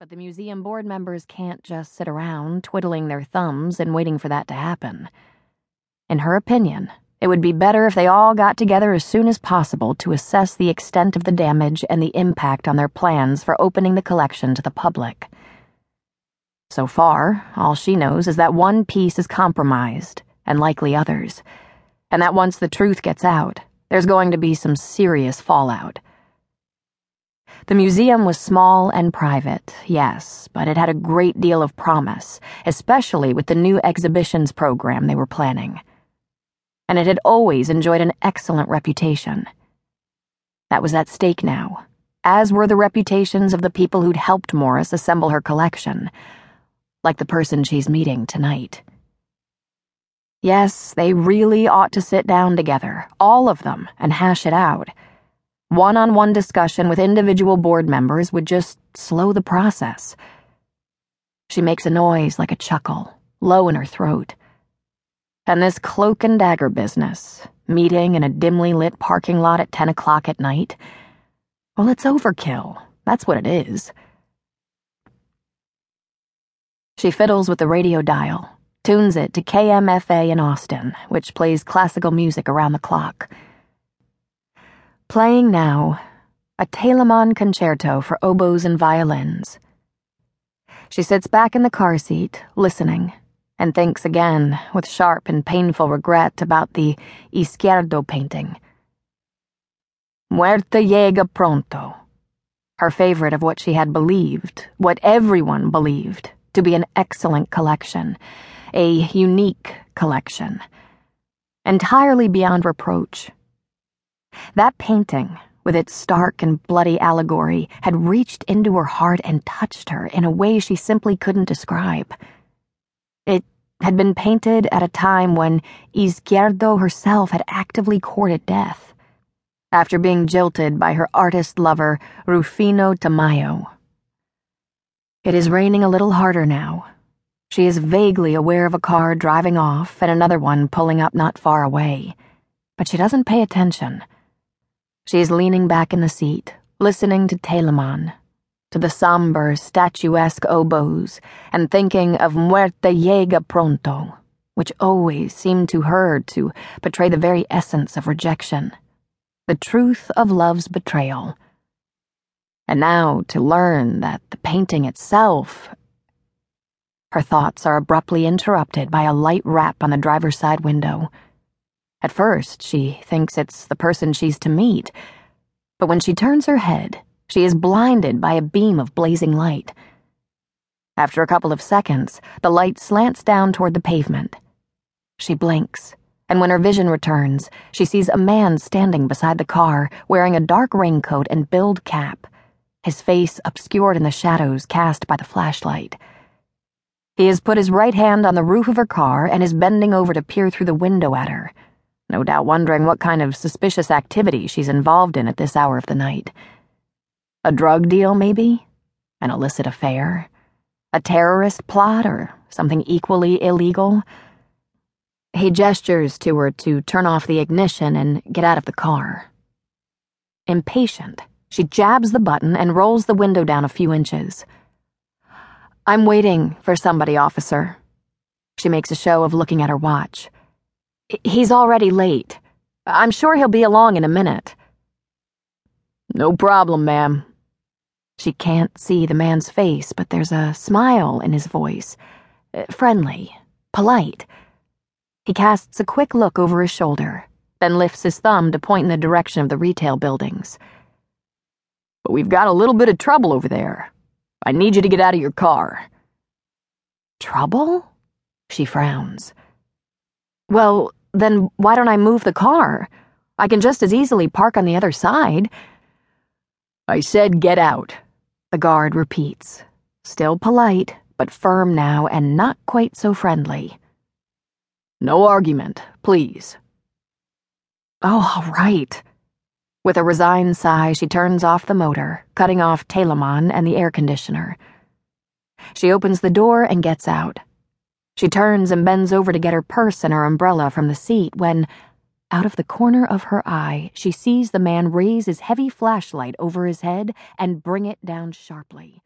But the museum board members can't just sit around twiddling their thumbs and waiting for that to happen. In her opinion, it would be better if they all got together as soon as possible to assess the extent of the damage and the impact on their plans for opening the collection to the public. So far, all she knows is that one piece is compromised, and likely others, and that once the truth gets out, there's going to be some serious fallout. The museum was small and private, yes, but it had a great deal of promise, especially with the new exhibitions program they were planning and it had always enjoyed an excellent reputation. That was at stake now, as were the reputations of the people who'd helped Morris assemble her collection, like the person she's meeting tonight. Yes, they really ought to sit down together, all of them, and hash it out. One on one discussion with individual board members would just slow the process. She makes a noise like a chuckle, low in her throat. And this cloak and dagger business, meeting in a dimly lit parking lot at 10 o'clock at night, well, it's overkill. That's what it is. She fiddles with the radio dial, tunes it to KMFA in Austin, which plays classical music around the clock. Playing now, a Telemann concerto for oboes and violins. She sits back in the car seat, listening and thinks again, with sharp and painful regret, about the Izquierdo painting. Muerte llega pronto. Her favorite of what she had believed, what everyone believed, to be an excellent collection, a unique collection, entirely beyond reproach. That painting, with its stark and bloody allegory, had reached into her heart and touched her in a way she simply couldn't describe. It had been painted at a time when Izquierdo herself had actively courted death, after being jilted by her artist lover, Rufino Tamayo. It is raining a little harder now. She is vaguely aware of a car driving off and another one pulling up not far away, but she doesn't pay attention. She is leaning back in the seat, listening to Telemann to the somber, statuesque oboes, and thinking of Muerte llega pronto, which always seemed to her to betray the very essence of rejection, the truth of love's betrayal. And now to learn that the painting itself. Her thoughts are abruptly interrupted by a light rap on the driver's side window. At first, she thinks it's the person she's to meet, but when she turns her head, she is blinded by a beam of blazing light. After a couple of seconds, the light slants down toward the pavement. She blinks, and when her vision returns, she sees a man standing beside the car wearing a dark raincoat and billed cap, his face obscured in the shadows cast by the flashlight. He has put his right hand on the roof of her car and is bending over to peer through the window at her, no doubt wondering what kind of suspicious activity she's involved in at this hour of the night. A drug deal, maybe? An illicit affair? A terrorist plot or something equally illegal? He gestures to her to turn off the ignition and get out of the car. Impatient, she jabs the button and rolls the window down a few inches. I'm waiting for somebody, officer. She makes a show of looking at her watch. He's already late. I'm sure he'll be along in a minute. No problem, ma'am. She can't see the man's face, but there's a smile in his voice. Uh, friendly, polite. He casts a quick look over his shoulder, then lifts his thumb to point in the direction of the retail buildings. But we've got a little bit of trouble over there. I need you to get out of your car. Trouble? She frowns. Well, then why don't I move the car? I can just as easily park on the other side. I said get out. The guard repeats, still polite, but firm now and not quite so friendly. No argument, please. Oh, all right. With a resigned sigh, she turns off the motor, cutting off Telemann and the air conditioner. She opens the door and gets out. She turns and bends over to get her purse and her umbrella from the seat when, out of the corner of her eye, she sees the man raise his heavy flashlight over his head and bring it down sharply.